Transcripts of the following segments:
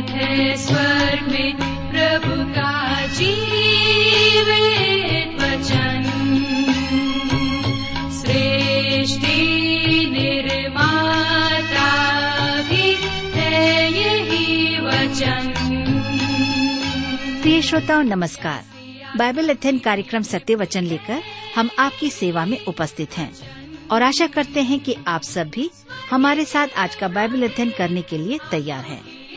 में प्रभु प्रिय श्रोताओं, नमस्कार। बाइबल अध्ययन कार्यक्रम सत्य वचन लेकर हम आपकी सेवा में उपस्थित हैं और आशा करते हैं कि आप सब भी हमारे साथ आज का बाइबल अध्ययन करने के लिए तैयार हैं।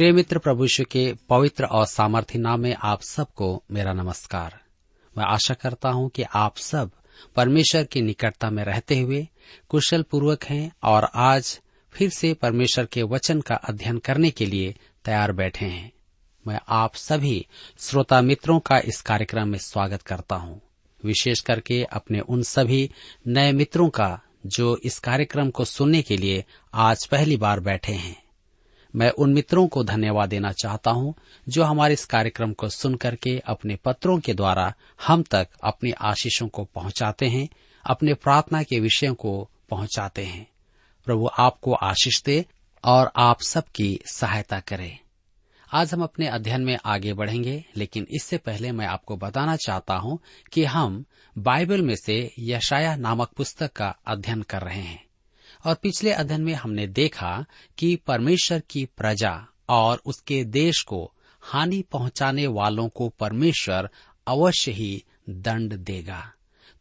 प्रिय मित्र प्रभु के पवित्र और सामर्थ्य नाम में आप सबको मेरा नमस्कार। मैं आशा करता हूँ कि आप सब परमेश्वर की निकटता में रहते हुए कुशल पूर्वक हैं और आज फिर से परमेश्वर के वचन का अध्ययन करने के लिए तैयार बैठे हैं। मैं आप सभी श्रोता मित्रों का इस कार्यक्रम में स्वागत करता हूँ। विशेष करके अपने उन सभी नए मित्रों का जो इस कार्यक्रम को सुनने के लिए आज पहली बार बैठे हैं। मैं उन मित्रों को धन्यवाद देना चाहता हूँ, जो हमारे इस कार्यक्रम को सुन करके अपने पत्रों के द्वारा हम तक अपनी आशीषों को पहुंचाते हैं, अपने प्रार्थना के विषयों को पहुंचाते हैं। प्रभु आपको आशीष दे और आप सबकी सहायता करे। आज हम अपने अध्ययन में आगे बढ़ेंगे, लेकिन इससे पहले मैं आपको बताना चाहता हूँ कि हम बाइबल में से यशाया नामक पुस्तक का अध्ययन कर रहे हैं। और पिछले अध्ययन में हमने देखा कि परमेश्वर की प्रजा और उसके देश को हानि पहुँचाने वालों को परमेश्वर अवश्य ही दंड देगा।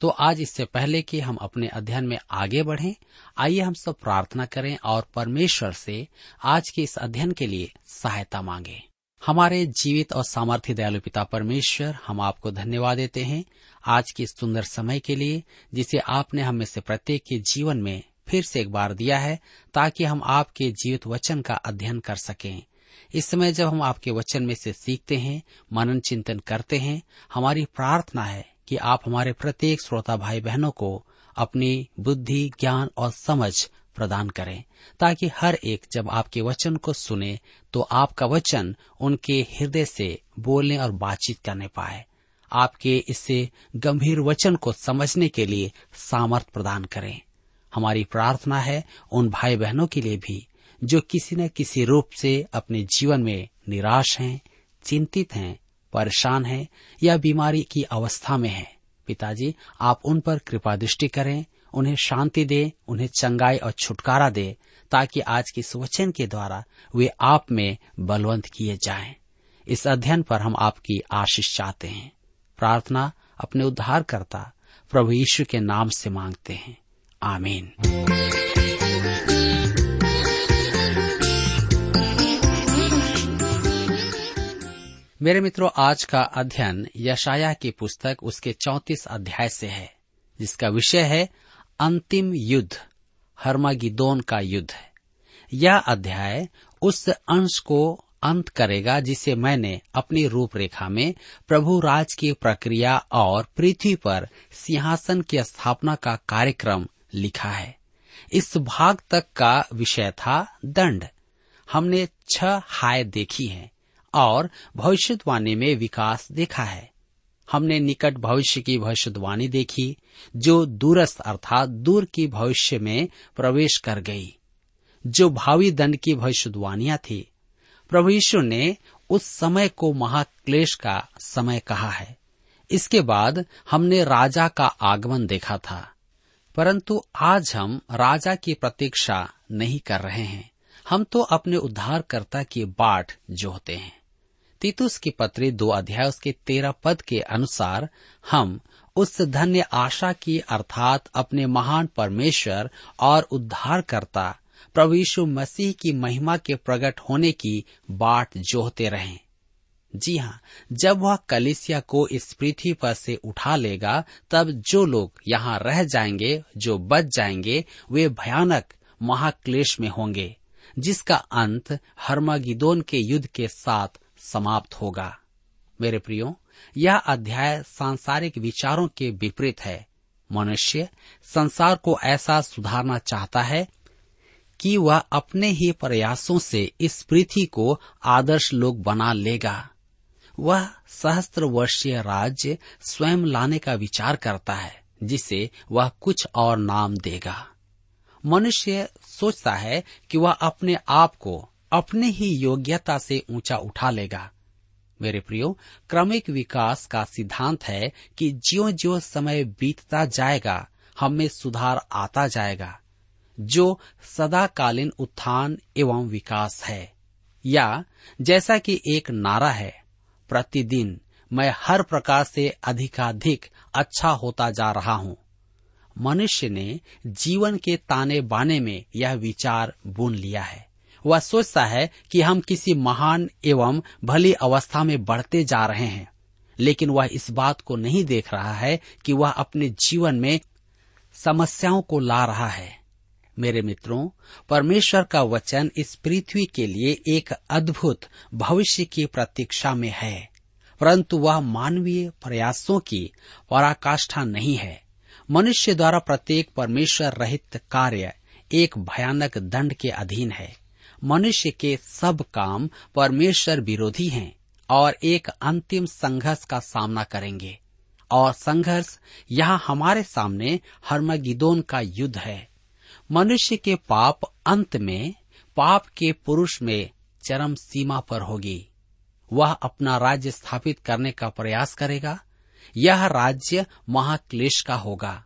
तो आज इससे पहले कि हम अपने अध्ययन में आगे बढ़ें, आइए हम सब प्रार्थना करें और परमेश्वर से आज के इस अध्ययन के लिए सहायता मांगे। हमारे जीवित और सामर्थ्य दयालु पिता परमेश्वर, हम आपको धन्यवाद देते हैं आज के सुंदर समय के लिए, जिसे आपने हमें से प्रत्येक के जीवन में फिर से एक बार दिया है, ताकि हम आपके जीवित वचन का अध्ययन कर सकें। इस समय जब हम आपके वचन में से सीखते हैं, मनन चिंतन करते हैं, हमारी प्रार्थना है कि आप हमारे प्रत्येक श्रोता भाई बहनों को अपनी बुद्धि, ज्ञान और समझ प्रदान करें, ताकि हर एक जब आपके वचन को सुने तो आपका वचन उनके हृदय से बोलने और बातचीत करने पाए। आपके इससे गंभीर वचन को समझने के लिए सामर्थ प्रदान करें। हमारी प्रार्थना है उन भाई बहनों के लिए भी जो किसी न किसी रूप से अपने जीवन में निराश हैं, चिंतित हैं, परेशान हैं या बीमारी की अवस्था में हैं। पिताजी आप उन पर कृपा दृष्टि करें उन्हें शांति दे उन्हें चंगाई और छुटकारा दे ताकि आज के सुवचन के द्वारा वे आप में बलवंत किए जाएँ। इस अध्ययन पर हम आपकी आशीष चाहते हैं प्रार्थना अपने उद्धार करता प्रभु यीशु के नाम से मांगते हैं आमीन मेरे मित्रों, आज का अध्ययन यशाया की पुस्तक उसके चौतीस अध्याय से है, जिसका विषय है अंतिम युद्ध, हर्मागिदोन का युद्ध। है यह अध्याय उस अंश को अंत करेगा जिसे मैंने अपनी रूपरेखा में प्रभु राज की प्रक्रिया और पृथ्वी पर सिंहासन की स्थापना का कार्यक्रम लिखा है। इस भाग तक का विषय था दंड। हमने छह हाय देखी है और भविष्यवाणी में विकास देखा है। हमने निकट भविष्य की भविष्यवाणी देखी, जो दूरस्थ अर्थात दूर की भविष्य में प्रवेश कर गई, जो भावी दंड की भविष्यवाणियाँ थी। प्रभु यीशु ने उस समय को महाक्लेश का समय कहा है। इसके बाद हमने राजा का आगमन देखा था। परंतु आज हम राजा की प्रतीक्षा नहीं कर रहे हैं। हम तो अपने उद्धारकर्ता की बाट जोहते हैं। तीतुस की पत्री दो अध्याय उसके तेरह पद के अनुसार हम उस धन्य आशा की अर्थात अपने महान परमेश्वर और उद्धारकर्ता प्रभु यीशु मसीह की महिमा के प्रकट होने की बाट जोहते रहें। जी हाँ जब वह कलिसिया को इस पृथ्वी पर से उठा लेगा, तब जो लोग यहाँ रह जाएँगे, जो बच जाएँगे, वे भयानक महाक्लेश में होंगे, जिसका अंत हर्मागिदोन के युद्ध के साथ समाप्त होगा। मेरे प्रियो, यह अध्याय सांसारिक विचारों के विपरीत है। मनुष्य संसार को ऐसा सुधारना चाहता है कि वह अपने ही प्रयासों से इस पृथ्वी को आदर्श लोग बना लेगा। वह सहस्त्र वर्षीय राज्य स्वयं लाने का विचार करता है, जिसे वह कुछ और नाम देगा। मनुष्य सोचता है कि वह अपने आप को अपने ही योग्यता से ऊँचा उठा लेगा। मेरे प्रियो, क्रमिक विकास का सिद्धांत है कि ज्यो ज्यो समय बीतता जाएगा, हम सुधार आता जाएगा, जो सदाकालीन उत्थान एवं विकास है। या जैसा कि एक नारा है प्रतिदिन मैं हर प्रकार से अधिकाधिक अच्छा होता जा रहा हूँ। मनुष्य ने जीवन के ताने बाने में यह विचार बुन लिया है। वह सोचता है कि हम किसी महान एवं भली अवस्था में बढ़ते जा रहे हैं, लेकिन वह इस बात को नहीं देख रहा है कि वह अपने जीवन में समस्याओं को ला रहा है। मेरे मित्रों, परमेश्वर का वचन इस पृथ्वी के लिए एक अद्भुत भविष्य की प्रतीक्षा में है। परंतु वह मानवीय प्रयासों की पराकाष्ठा नहीं है। मनुष्य द्वारा प्रत्येक परमेश्वर रहित कार्य एक भयानक दंड के अधीन है। मनुष्य के सब काम परमेश्वर विरोधी हैं और एक अंतिम संघर्ष का सामना करेंगे। और संघर्ष यहाँ हमारे सामने हरमगिदोन का युद्ध है। मनुष्य के पाप अंत में, पाप के पुरुष में चरम सीमा पर होगी। वह अपना राज्य स्थापित करने का प्रयास करेगा। यह राज्य महाक्लेश का होगा।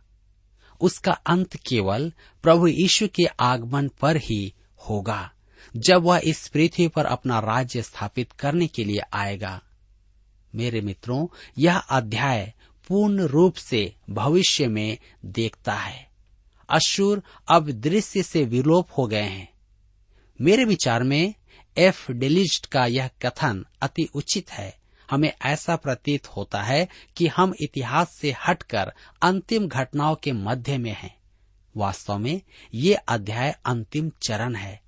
उसका अंत केवल प्रभु यीशु के आगमन पर ही होगा, जब वह इस पृथ्वी पर अपना राज्य स्थापित करने के लिए आएगा। मेरे मित्रों, यह अध्याय पूर्ण रूप से भविष्य में देखता है। अशुर अब दृश्य से विलोप हो गए हैं। मेरे विचार में, एफ़. डेलिस्ट का यह कथन अति उचित है। हमें ऐसा प्रतीत होता है कि हम इतिहास से हटकर अंतिम घटनाओं के मध्य में हैं। वास्तव में, ये अध्याय अंतिम चरण है।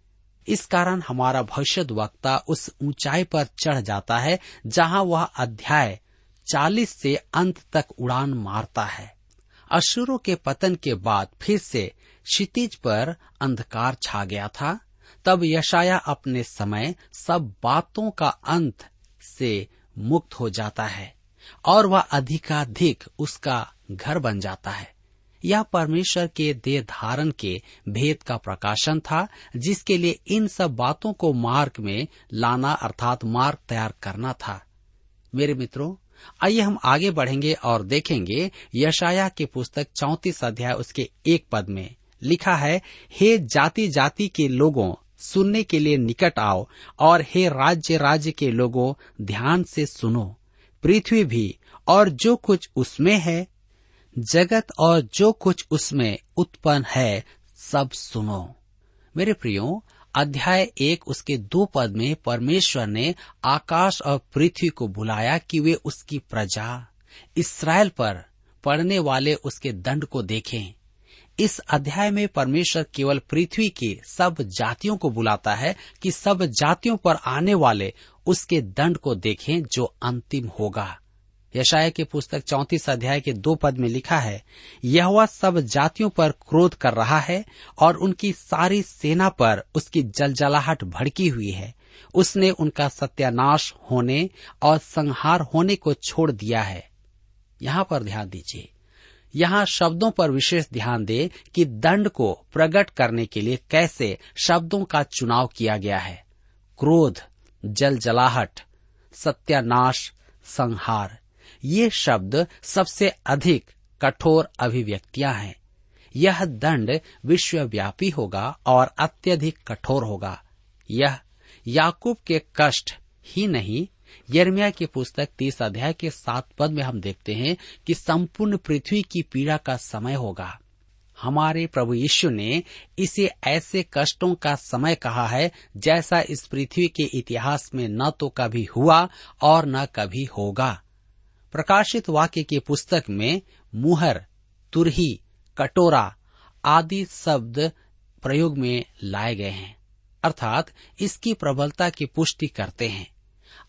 इस कारण हमारा भविष्य वक्ता उस ऊंचाई पर चढ़ जाता है जहाँ वह अध्याय 40 से अंत तक उड़ान मारता है। अशुरों के पतन के बाद फिर से क्षितिज पर अंधकार छा गया था। तब यशाया अपने समय सब बातों का अंत से मुक्त हो जाता है और वह अधिकाधिक उसका घर बन जाता है। यह परमेश्वर के देह धारण के भेद का प्रकाशन था, जिसके लिए इन सब बातों को मार्ग में लाना अर्थात मार्ग तैयार करना था। मेरे मित्रों आइए हम आगे बढ़ेंगे और देखेंगे यशाया की पुस्तक चौतीस अध्याय उसके एक पद में। लिखा है, हे जाति जाति के लोगों, सुनने के लिए निकट आओ और हे राज्य राज्य के लोगों, ध्यान से सुनो। पृथ्वी भी और जो कुछ उसमें है, जगत और जो कुछ उसमें उत्पन्न है, सब सुनो। मेरे प्रियो अध्याय एक, उसके दो पद में परमेश्वर ने आकाश और पृथ्वी को बुलाया कि वे उसकी प्रजा, इसराइल पर पड़ने वाले उसके दंड को देखें। इस अध्याय में परमेश्वर केवल पृथ्वी की सब जातियों को बुलाता है कि सब जातियों पर आने वाले उसके दंड को देखें जो अंतिम होगा। यशाया की पुस्तक चौतीस अध्याय के दो पद में लिखा है, यह सब जातियों पर क्रोध कर रहा है और उनकी सारी सेना पर उसकी जलजलाहट भड़की हुई है। उसने उनका सत्यानाश होने और संहार होने को छोड़ दिया है। यहाँ पर ध्यान दीजिए। यहाँ शब्दों पर विशेष ध्यान दे कि दंड को प्रकट करने के लिए कैसे शब्दों का चुनाव किया गया है। क्रोध, जलजलाहट, सत्यानाश, संहार ये शब्द सबसे अधिक कठोर अभिव्यक्तियाँ हैं। यह दंड विश्वव्यापी होगा और अत्यधिक कठोर होगा। यह याकूब के कष्ट ही नहीं यर्मिया की पुस्तक तीस अध्याय के सात पद में हम देखते हैं कि संपूर्ण पृथ्वी की पीड़ा का समय होगा। हमारे प्रभु यीशु ने इसे ऐसे कष्टों का समय कहा है जैसा इस पृथ्वी के इतिहास में न तो कभी हुआ और न कभी होगा। प्रकाशित वाक्य की पुस्तक में मुहर, तुरही, कटोरा आदि शब्द प्रयोग में लाए गए हैं। अर्थात इसकी प्रबलता की पुष्टि करते हैं।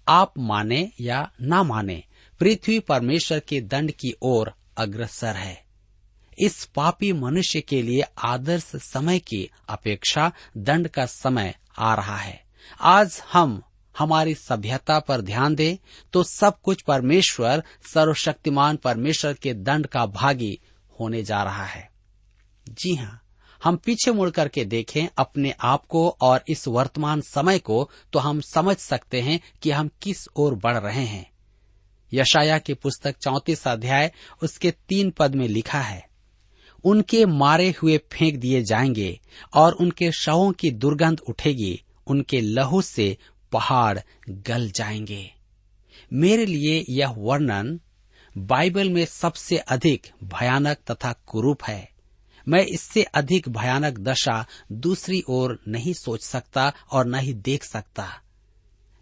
आप माने या ना माने, पृथ्वी परमेश्वर के दंड की ओर अग्रसर है। इस पापी मनुष्य के लिए आदर्श समय की अपेक्षा दंड का समय आ रहा है। आज हम हमारी सभ्यता पर ध्यान दें तो सब कुछ परमेश्वर, सर्वशक्तिमान परमेश्वर के दंड का भागी होने जा रहा है। जी हाँ हम पीछे मुड़ करके देखें अपने आप को और इस वर्तमान समय को तो हम समझ सकते हैं कि हम किस ओर बढ़ रहे हैं। यशाया की पुस्तक चौतीस अध्याय, उसके तीन पद में लिखा है, उनके मारे हुए फेंक दिए जाएँगे और उनके शवों की दुर्गंध उठेगी, उनके लहू से पहाड़ गल जाएँगे। मेरे लिए यह वर्णन बाइबल में सबसे अधिक भयानक तथा कुरूप है। मैं इससे अधिक भयानक दशा दूसरी ओर नहीं सोच सकता और न ही देख सकता।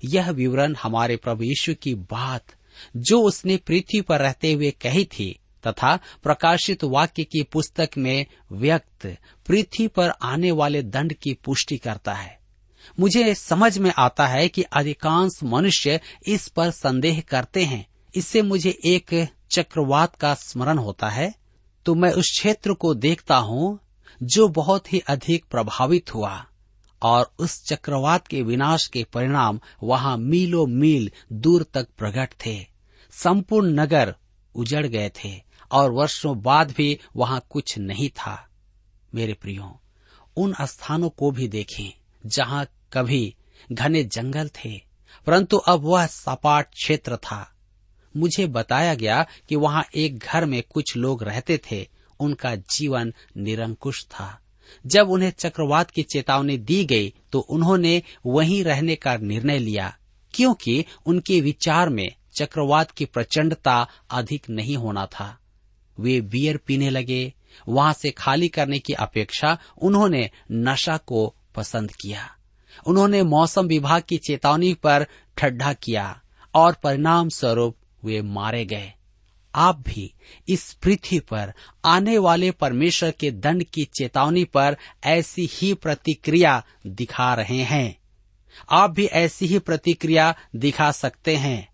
यह विवरण हमारे प्रभु यीशु की बात, जो उसने पृथ्वी पर रहते हुए कही थी, तथा प्रकाशित वाक्य की पुस्तक में व्यक्त पृथ्वी पर आने वाले दंड की पुष्टि करता है। मुझे समझ में आता है कि अधिकांश मनुष्य इस पर संदेह करते हैं। इससे मुझे एक चक्रवात का स्मरण होता है। तो मैं उस क्षेत्र को देखता हूँ, जो बहुत ही अधिक प्रभावित हुआ, और उस चक्रवात के विनाश के परिणाम वहाँ मीलों मील दूर तक प्रकट थे। संपूर्ण नगर उजड़ गए थे, और वर्षों बाद भी वहाँ कुछ नहीं था। मेरे प्रियो, उन स्थानों को भी देखें, जहाँ कभी घने जंगल थे, परंतु अब वह सपाट क्षेत्र था। मुझे बताया गया कि वहाँ एक घर में कुछ लोग रहते थे, उनका जीवन निरंकुश था। जब उन्हें चक्रवात की चेतावनी दी गई तो उन्होंने वहीं रहने का निर्णय लिया, क्योंकि उनके विचार में चक्रवात की प्रचंडता अधिक नहीं होना था। वे बियर पीने लगे, वहाँ से खाली करने की अपेक्षा उन्होंने नशा को पसंद किया। उन्होंने मौसम विभाग की चेतावनी पर ठड्डा किया और परिणाम स्वरूप वे मारे गए। आप भी इस पृथ्वी पर आने वाले परमेश्वर के दंड की चेतावनी पर ऐसी ही प्रतिक्रिया दिखा रहे हैं। आप भी ऐसी ही प्रतिक्रिया दिखा सकते हैं।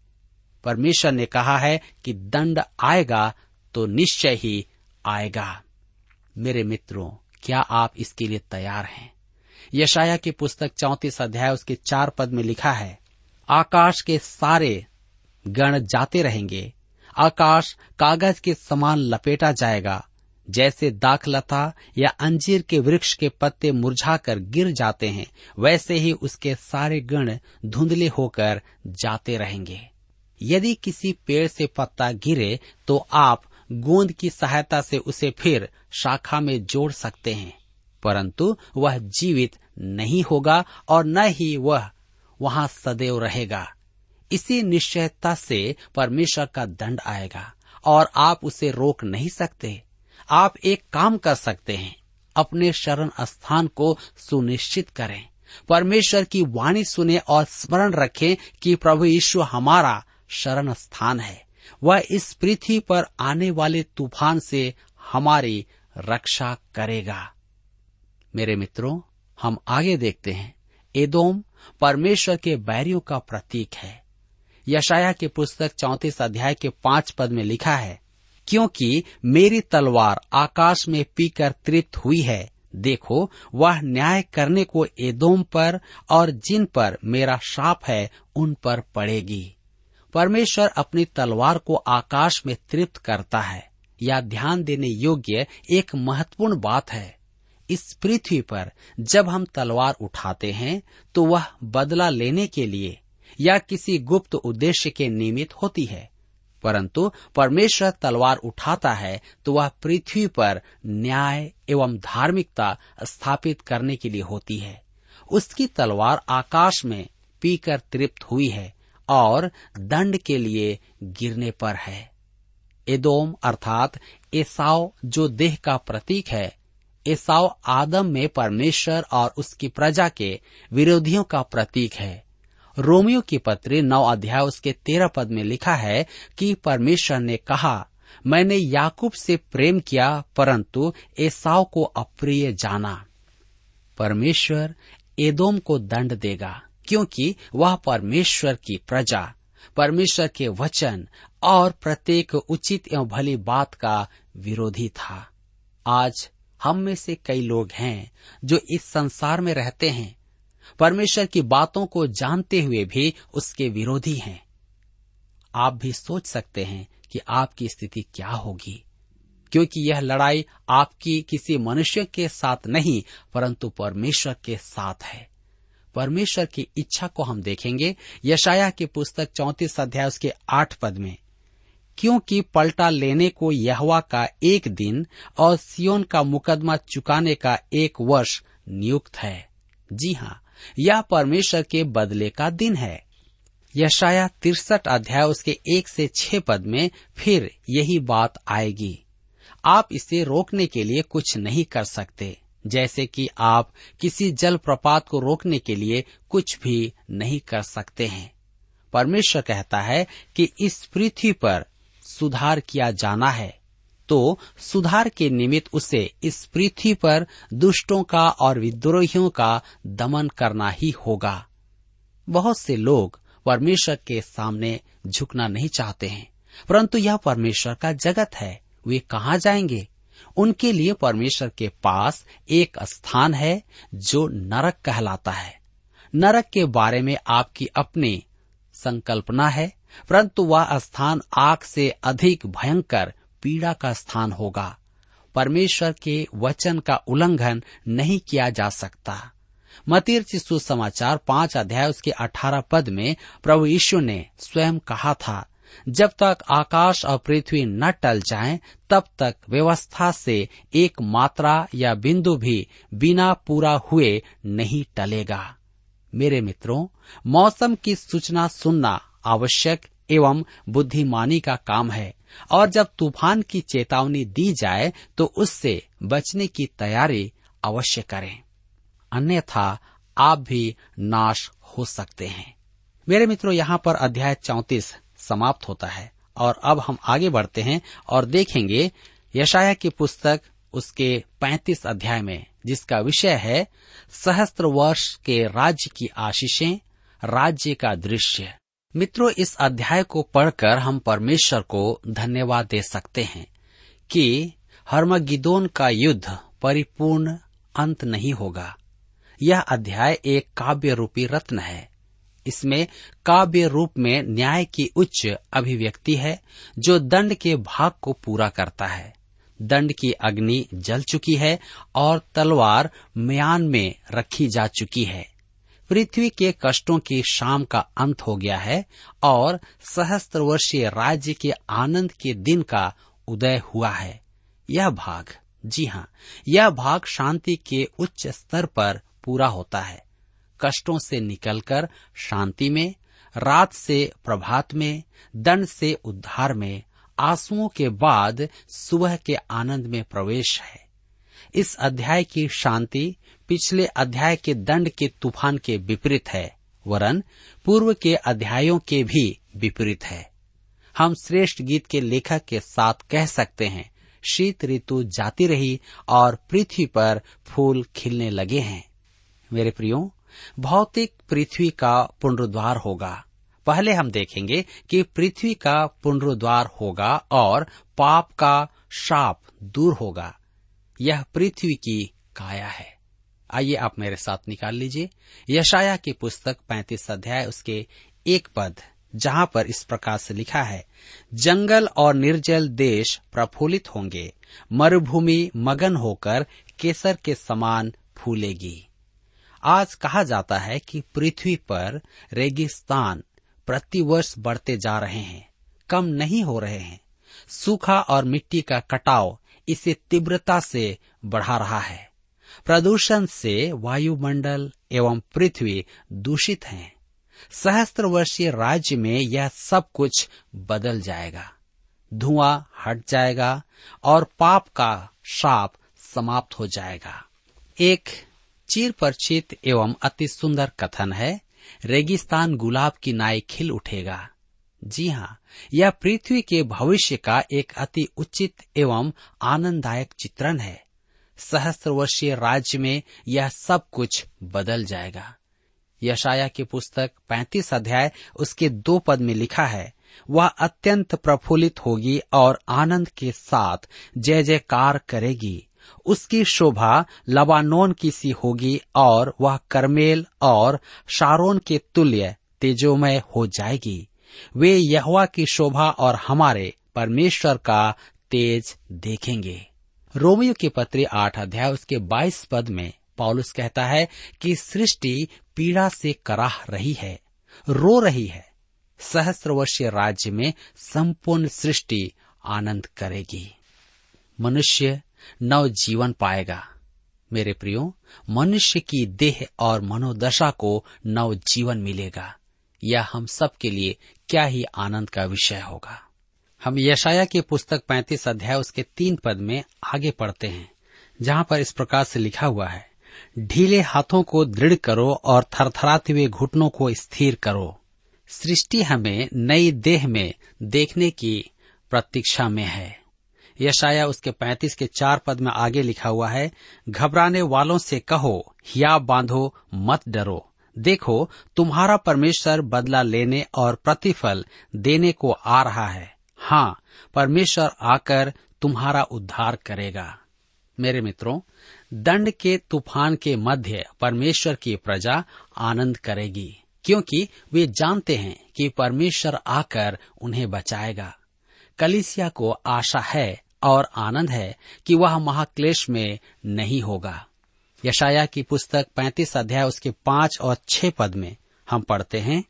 परमेश्वर ने कहा है कि दंड आएगा तो निश्चय ही आएगा। मेरे मित्रों, क्या आप इसके लिए तैयार हैं? यशाया की पुस्तक चौतीस अध्याय, उसके चार पद में लिखा है, आकाश के सारे गण जाते रहेंगे, आकाश कागज़ के समान लपेटा जाएगा, जैसे दाखलता या अंजीर के वृक्ष के पत्ते मुरझाकर गिर जाते हैं, वैसे ही उसके सारे गण धुंधले होकर जाते रहेंगे। यदि किसी पेड़ से पत्ता गिरे तो आप गोंद की सहायता से उसे फिर शाखा में जोड़ सकते हैं। परंतु वह जीवित नहीं होगा और न ही वह वहाँ सदैव रहेगा। इसी निश्चयता से परमेश्वर का दंड आएगा और आप उसे रोक नहीं सकते। आप एक काम कर सकते हैं। अपने शरण स्थान को सुनिश्चित करें। परमेश्वर की वाणी सुने और स्मरण रखें कि प्रभु यीशु हमारा शरण स्थान है। वह इस पृथ्वी पर आने वाले तूफ़ान से हमारी रक्षा करेगा। मेरे मित्रों, हम आगे देखते हैं। एदोम परमेश्वर के बैरियों का प्रतीक है। यशाया की पुस्तक चौतीस अध्याय के पाँच पद में लिखा है, क्योंकि मेरी तलवार आकाश में पीकर तृप्त हुई है, देखो, वह न्याय करने को एदोम पर और जिन पर मेरा शाप है, उन पर पड़ेगी। परमेश्वर अपनी तलवार को आकाश में तृप्त करता है। या ध्यान देने योग्य एक महत्वपूर्ण बात है। इस पृथ्वी पर जब हम तलवार उठाते हैं तो वह बदला लेने के लिए या किसी गुप्त उद्देश्य के निमित्त होती है। परंतु परमेश्वर तलवार उठाता है तो वह पृथ्वी पर न्याय एवं धार्मिकता स्थापित करने के लिए होती है। उसकी तलवार आकाश में पीकर तृप्त हुई है और दंड के लिए गिरने पर है। एदोम अर्थात एसाव, जो देह का प्रतीक है एसाव आदम में परमेश्वर और उसकी प्रजा के विरोधियों का प्रतीक है। रोमियो की पत्री नौ अध्याय उसके तेरह पद में लिखा है कि परमेश्वर ने कहा, मैंने याकूब से प्रेम किया, परंतु एसाव को अप्रिय जाना। परमेश्वर एदोम को दंड देगा, क्योंकि वह परमेश्वर की प्रजा। परमेश्वर के वचन और प्रत्येक उचित एवं भली बात का विरोधी था। आज हम में से कई लोग हैं जो इस संसार में रहते हैं। परमेश्वर की बातों को जानते हुए भी उसके विरोधी हैं। आप भी सोच सकते हैं कि आपकी स्थिति क्या होगी, क्योंकि यह लड़ाई आपकी किसी मनुष्य के साथ नहीं, परंतु परमेश्वर के साथ है। परमेश्वर की इच्छा को हम देखेंगे। यशाया की पुस्तक चौतीस अध्याय उसके आठ पद में क्योंकि पलटा लेने को यहवा का एक दिन और सियोन का मुकदमा चुकाने का एक वर्ष नियुक्त है। जी हाँ यह परमेश्वर के बदले का दिन है। यशाया तिरसठ अध्याय उसके एक से छह पद में फिर यही बात आएगी। आप इसे रोकने के लिए कुछ नहीं कर सकते, जैसे कि आप किसी जल प्रपात को रोकने के लिए कुछ भी नहीं कर सकते हैं। परमेश्वर कहता है कि इस पृथ्वी पर सुधार किया जाना है। तो सुधार के निमित्त उसे इस पृथ्वी पर दुष्टों का और विद्रोहियों का दमन करना ही होगा। बहुत से लोग परमेश्वर के सामने झुकना नहीं चाहते हैं, परंतु यह परमेश्वर का जगत है। वे कहा जाएँगे? उनके लिए परमेश्वर के पास एक स्थान है जो नरक कहलाता है। नरक के बारे में आपकी अपनी संकल्पना है। परंतु वह स्थान आग से अधिक भयंकर पीड़ा का स्थान होगा। परमेश्वर के वचन का उल्लंघन नहीं किया जा सकता। मतीर सुसमाचार पाँच अध्याय उसके अठारह पद में प्रभु यीशु ने स्वयं कहा था जब तक आकाश और पृथ्वी न टल जाएँ, तब तक व्यवस्था से एक मात्रा या बिंदु भी बिना पूरा हुए नहीं टलेगा। मेरे मित्रों मौसम की सूचना सुनना आवश्यक एवं बुद्धिमानी का काम है। और जब तूफ़ान की चेतावनी दी जाए तो उससे बचने की तैयारी अवश्य करें। अन्यथा आप भी नाश हो सकते हैं। मेरे मित्रों, यहाँ पर अध्याय चौतीस समाप्त होता है। और अब हम आगे बढ़ते हैं और देखेंगे यशाया की पुस्तक उसके पैंतीस अध्याय में, जिसका विषय है सहस्त्र वर्ष के राज्य की आशीषें, राज्य का दृश्य। मित्रों, इस अध्याय को पढ़कर हम परमेश्वर को धन्यवाद दे सकते हैं कि हरमगिदोन का युद्ध परिपूर्ण अंत नहीं होगा। यह अध्याय एक काव्य रूपी रत्न है। इसमें काव्य रूप में न्याय की उच्च अभिव्यक्ति है, जो दंड के भाग को पूरा करता है। दंड की अग्नि जल चुकी है और तलवार म्यान में रखी जा चुकी है। पृथ्वी के कष्टों की शाम का अंत हो गया है और सहस्त्र वर्षीय राज्य के आनंद के दिन का उदय हुआ है। यह भाग, जी हाँ यह भाग शांति के उच्च स्तर पर पूरा होता है। कष्टों से निकलकर शांति में, रात से प्रभात में, दंड से उद्धार में, आंसुओं के बाद सुबह के आनंद में प्रवेश है। इस अध्याय की शांति पिछले अध्याय के दंड के तूफ़ान के विपरीत है, वरन पूर्व के अध्यायों के भी विपरीत है। हम श्रेष्ठ गीत के लेखक के साथ कह सकते हैं, शीत ऋतु जाती रही और पृथ्वी पर फूल खिलने लगे हैं। मेरे प्रियो, भौतिक पृथ्वी का पुनरुद्वार होगा। पहले हम देखेंगे कि पृथ्वी का पुनरुद्वार होगा और पाप का शाप दूर होगा। यह पृथ्वी की काया है। आइए आप मेरे साथ निकाल लीजिए। यशाया की पुस्तक पैंतीस अध्याय, उसके एक पद, जहाँ पर इस प्रकार से लिखा है, जंगल और निर्जल देश प्रफुल्लित होंगे, मरुभूमि मगन होकर केसर के समान फूलेगी। आज कहा जाता है कि पृथ्वी पर रेगिस्तान प्रतिवर्ष बढ़ते जा रहे हैं, कम नहीं हो रहे हैं। सूखा और मिट्टी का कटाव इसे तीव्रता से बढ़ा रहा है। प्रदूषण से वायुमंडल एवं पृथ्वी दूषित हैं। सहस्त्र वर्षीय राज्य में यह सब कुछ बदल जाएगा। धुआँ हट जाएगा और पाप का शाप समाप्त हो जाएगा। एक चीर परिचित एवं अति सुंदर कथन है, रेगिस्तान गुलाब की नाई खिल उठेगा। जी हाँ यह पृथ्वी के भविष्य का एक अति उचित एवं आनंददायक चित्रण है। सहस्त्र वर्षीय राज्य में यह सब कुछ बदल जाएगा। यशाया की पुस्तक 35 अध्याय, उसके दो पद में लिखा है, वह अत्यंत प्रफुल्लित होगी और आनंद के साथ जय जयकार करेगी। उसकी शोभा लबानोन की सी होगी और वह करमेल और शारोन के तुल्य तेजोमय हो जाएगी। वे यहवा की शोभा और हमारे परमेश्वर का तेज देखेंगे। रोमियो की पत्री आठ अध्याय उसके बाईस पद में पॉलुस कहता है कि सृष्टि पीड़ा से कराह रही है, रो रही है। सहस्त्र वर्षीय राज्य में संपूर्ण सृष्टि आनंद करेगी। मनुष्य नव जीवन पाएगा। मेरे प्रियो, मनुष्य की देह और मनोदशा को नव जीवन मिलेगा। यह हम सबके लिए क्या ही आनंद का विषय होगा। हम यशाया की पुस्तक 35 अध्याय उसके तीन पद में आगे पढ़ते हैं, जहाँ पर इस प्रकार से लिखा हुआ है, ढीले हाथों को दृढ़ करो और थरथराते हुए घुटनों को स्थिर करो। सृष्टि हमें नई देह में देखने की प्रतीक्षा में है। यशाया उसके पैंतीस के चार पद में आगे लिखा हुआ है, घबराने वालों से कहो, हिया बांधो, मत डरो। देखो, तुम्हारा परमेश्वर बदला लेने और प्रतिफल देने को आ रहा है। हाँ परमेश्वर आकर तुम्हारा उद्धार करेगा। मेरे मित्रों, दंड के तूफ़ान के मध्य परमेश्वर की प्रजा आनंद करेगी, क्योंकि वे जानते हैं कि परमेश्वर आकर उन्हें बचाएगा। कलिसिया को आशा है और आनंद है कि वह महाक्लेश में नहीं होगा। यशाया की पुस्तक 35 अध्याय उसके पाँच और छह पद में हम पढ़ते हैं,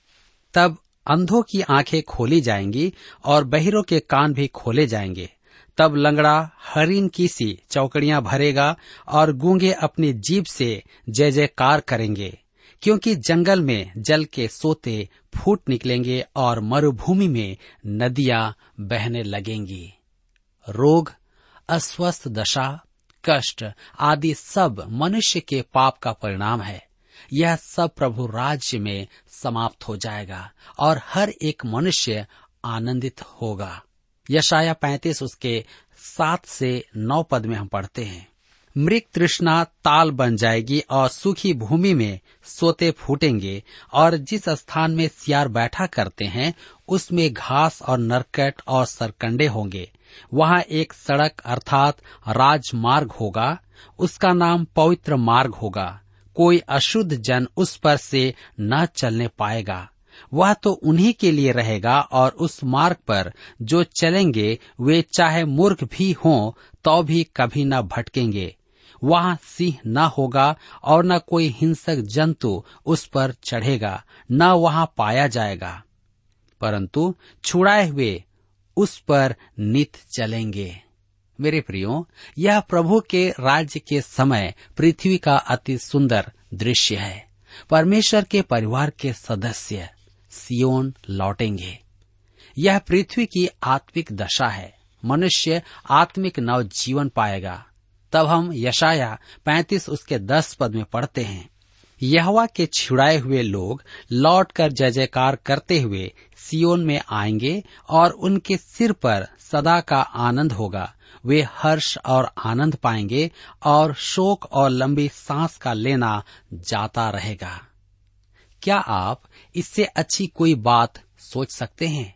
तब अंधों की आँखें खोली जाएँगी और बहिरों के कान भी खोले जाएँगे। तब लंगड़ा हरिन की सी चौकड़ियाँ भरेगा और गूँगे अपनी जीभ से जय जयकार करेंगे, क्योंकि जंगल में जल के सोते फूट निकलेंगे और मरुभूमि में नदियाँ बहने लगेंगी। रोग, अस्वस्थ दशा, कष्ट आदि सब मनुष्य के पाप का परिणाम है। यह सब प्रभु राज्य में समाप्त हो जाएगा और हर एक मनुष्य आनंदित होगा। यशाया पैंतीस उसके सात से नौ पद में हम पढ़ते हैं। मृग तृष्णा ताल बन जाएगी और सूखी भूमि में सोते फूटेंगे और जिस स्थान में सियार बैठा करते हैं, उसमें घास और नरकट और सरकंडे होंगे। वहाँ एक सड़क अर्थात राजमार्ग होगा। उसका नाम पवित्र मार्ग होगा। कोई अशुद्ध जन उस पर से न चलने पाएगा। वह तो उन्हीं के लिए रहेगा और उस मार्ग पर जो चलेंगे, वे चाहे मूर्ख भी हों तो भी कभी न भटकेंगे। वहाँ सिंह न होगा और न कोई हिंसक जंतु उस पर चढ़ेगा, न वहाँ पाया जाएगा। परंतु छुड़ाए हुए उस पर नित चलेंगे। मेरे प्रियो, यह प्रभु के राज्य के समय पृथ्वी का अति सुंदर दृश्य है। परमेश्वर के परिवार के सदस्य सियोन लौटेंगे। यह पृथ्वी की आत्मिक दशा है। मनुष्य आत्मिक नव जीवन पाएगा। तब हम यशाया पैंतीस उसके दस पद में पढ़ते हैं। यहवा के छिड़ाए हुए लोग लौट कर जय जयकार करते हुए सियोन में आएँगे और उनके सिर पर सदा का आनंद होगा। वे हर्ष और आनंद पाएँगे और शोक और लंबी सांस का लेना जाता रहेगा। क्या आप इससे अच्छी कोई बात सोच सकते हैं?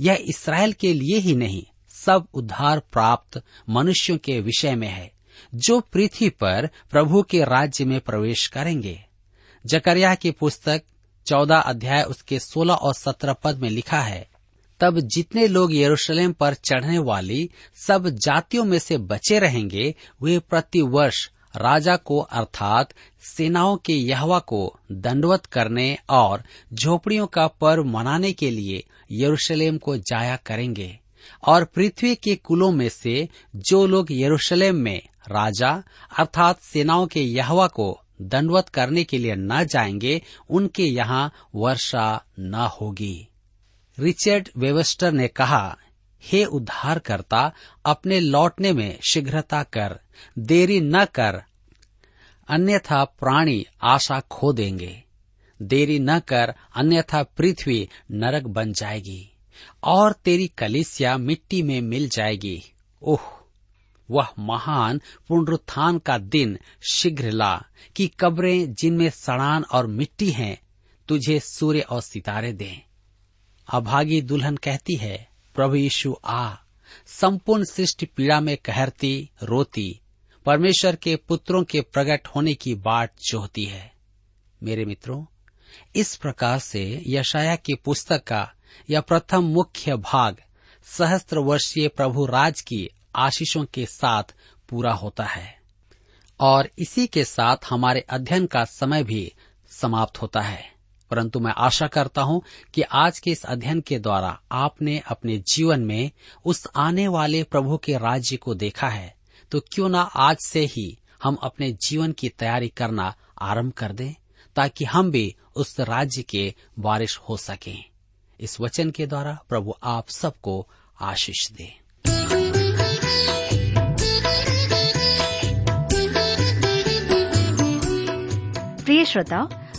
यह इसराइल के लिए ही नहीं, सब उद्धार प्राप्त मनुष्यों के विषय में है, जो पृथ्वी पर प्रभु के राज्य में प्रवेश करेंगे। जकरिया की पुस्तक चौदह अध्याय उसके सोलह और सत्रह पद में लिखा है तब जितने लोग यरूशलेम पर चढ़ने वाली सब जातियों में से बचे रहेंगे, वे प्रति वर्ष राजा को अर्थात सेनाओं के यहवा को दंडवत करने और झोपड़ियों का पर्व मनाने के लिए यरूशलेम को जाया करेंगे। और पृथ्वी के कुलों में से जो लोग यरूशलेम में राजा अर्थात सेनाओं के यहवा को दंडवत करने के लिए न जाएँगे, उनके यहाँ वर्षा न होगी। रिचर्ड वेवेस्टर ने कहा, हे उद्धारकर्ता, अपने लौटने में शीघ्रता कर, देरी न कर, अन्यथा प्राणी आशा खो देंगे। देरी न कर, अन्यथा पृथ्वी नरक बन जाएगी, और तेरी कलिसिया मिट्टी में मिल जाएगी। ओह, वह महान पुनरुत्थान का दिन शीघ्र ला कि कब्रें जिनमें सड़ान और मिट्टी हैं, तुझे सूर्य और सितारे दें। अभागी दुल्हन कहती है, प्रभु यीशु आ। संपूर्ण सृष्टि पीड़ा में कहरती, रोती। परमेश्वर के पुत्रों के प्रकट होने की बाट जोहती है। मेरे मित्रों, इस प्रकार से यशाया की पुस्तक का यह प्रथम मुख्य भाग सहस्त्र वर्षीय प्रभु राज की आशीषों के साथ पूरा होता है। और इसी के साथ हमारे अध्ययन का समय भी समाप्त होता है। परंतु मैं आशा करता हूँ कि आज के इस अध्ययन के द्वारा आपने अपने जीवन में उस आने वाले प्रभु के राज्य को देखा है तो क्यों ना आज से ही हम अपने जीवन की तैयारी करना आरंभ कर दें, ताकि हम भी उस राज्य के बारिश हो सकें। इस वचन के द्वारा प्रभु आप सबको आशीष दे। प्रिय श्रोताओ